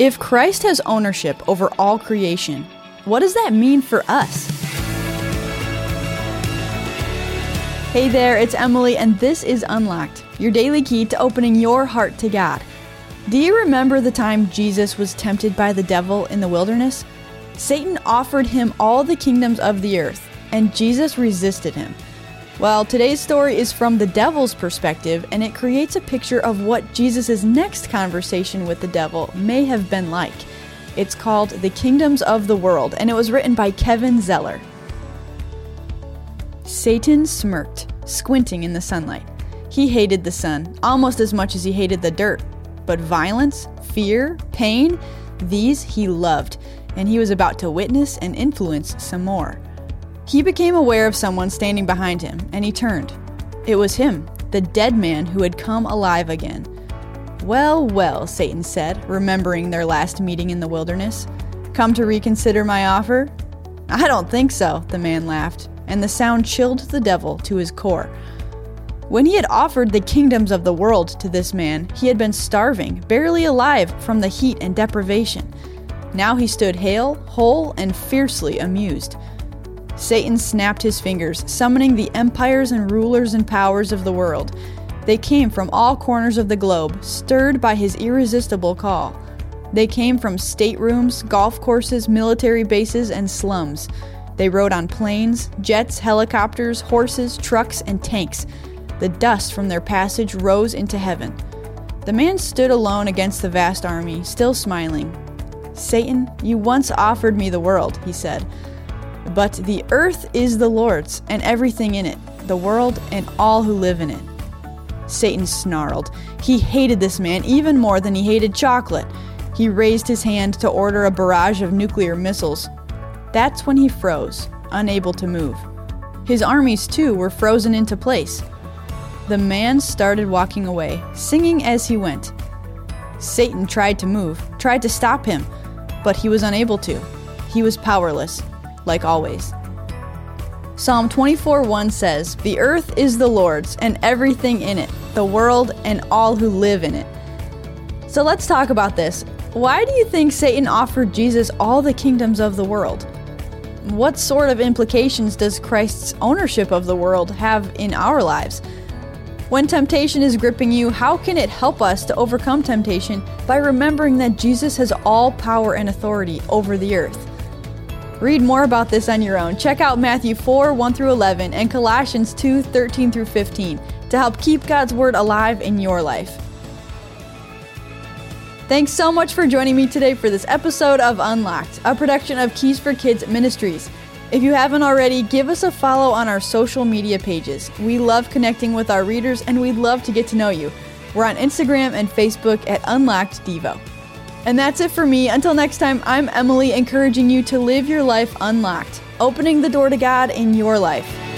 If Christ has ownership over all creation, what does that mean for us? Hey there, it's Emily, and this is Unlocked, your daily key to opening your heart to God. Do you remember the time Jesus was tempted by the devil in the wilderness? Satan offered him all the kingdoms of the earth, and Jesus resisted him. Well, today's story is from the devil's perspective, and it creates a picture of what Jesus' next conversation with the devil may have been like. It's called The Kingdoms of the World, and it was written by Kevin Zeller. Satan smirked, squinting in the sunlight. He hated the sun almost as much as he hated the dirt. But violence, fear, pain, these he loved, and he was about to witness and influence some more. He became aware of someone standing behind him, and he turned. It was him, the dead man who had come alive again. Well, well, Satan said, remembering their last meeting in the wilderness. Come to reconsider my offer? I don't think so, the man laughed, and the sound chilled the devil to his core. When he had offered the kingdoms of the world to this man, he had been starving, barely alive from the heat and deprivation. Now he stood hale, whole, and fiercely amused. Satan snapped his fingers, summoning the empires and rulers and powers of the world. They came from all corners of the globe, stirred by his irresistible call. They came from staterooms, golf courses, military bases, and slums. They rode on planes, jets, helicopters, horses, trucks, and tanks. The dust from their passage rose into heaven. The man stood alone against the vast army, still smiling. Satan, you once offered me the world, he said. But the earth is the Lord's, and everything in it, the world and all who live in it. Satan snarled. He hated this man even more than he hated chocolate. He raised his hand to order a barrage of nuclear missiles. That's when he froze, unable to move. His armies, too, were frozen into place. The man started walking away, singing as he went. Satan tried to move, tried to stop him, but he was unable to. He was powerless like always. Psalm 24 1 says, The earth is the Lord's, and everything in it, the world and all who live in it. So let's talk about this. Why do you think Satan offered Jesus all the kingdoms of the world? What sort of implications does Christ's ownership of the world have in our lives? When temptation is gripping you, how can it help us to overcome temptation by remembering that Jesus has all power and authority over the earth? Read more about this on your own. Check out Matthew 4 1 through 11 and Colossians 2 13 through 15 to help keep God's Word alive in your life. Thanks so much for joining me today for this episode of Unlocked, a production of Keys for Kids Ministries. If you haven't already, give us a follow on our social media pages. We love connecting with our readers and we'd love to get to know you. We're on Instagram and Facebook at Unlocked Devo. And that's it for me. Until next time, I'm Emily, encouraging you to live your life unlocked, opening the door to God in your life.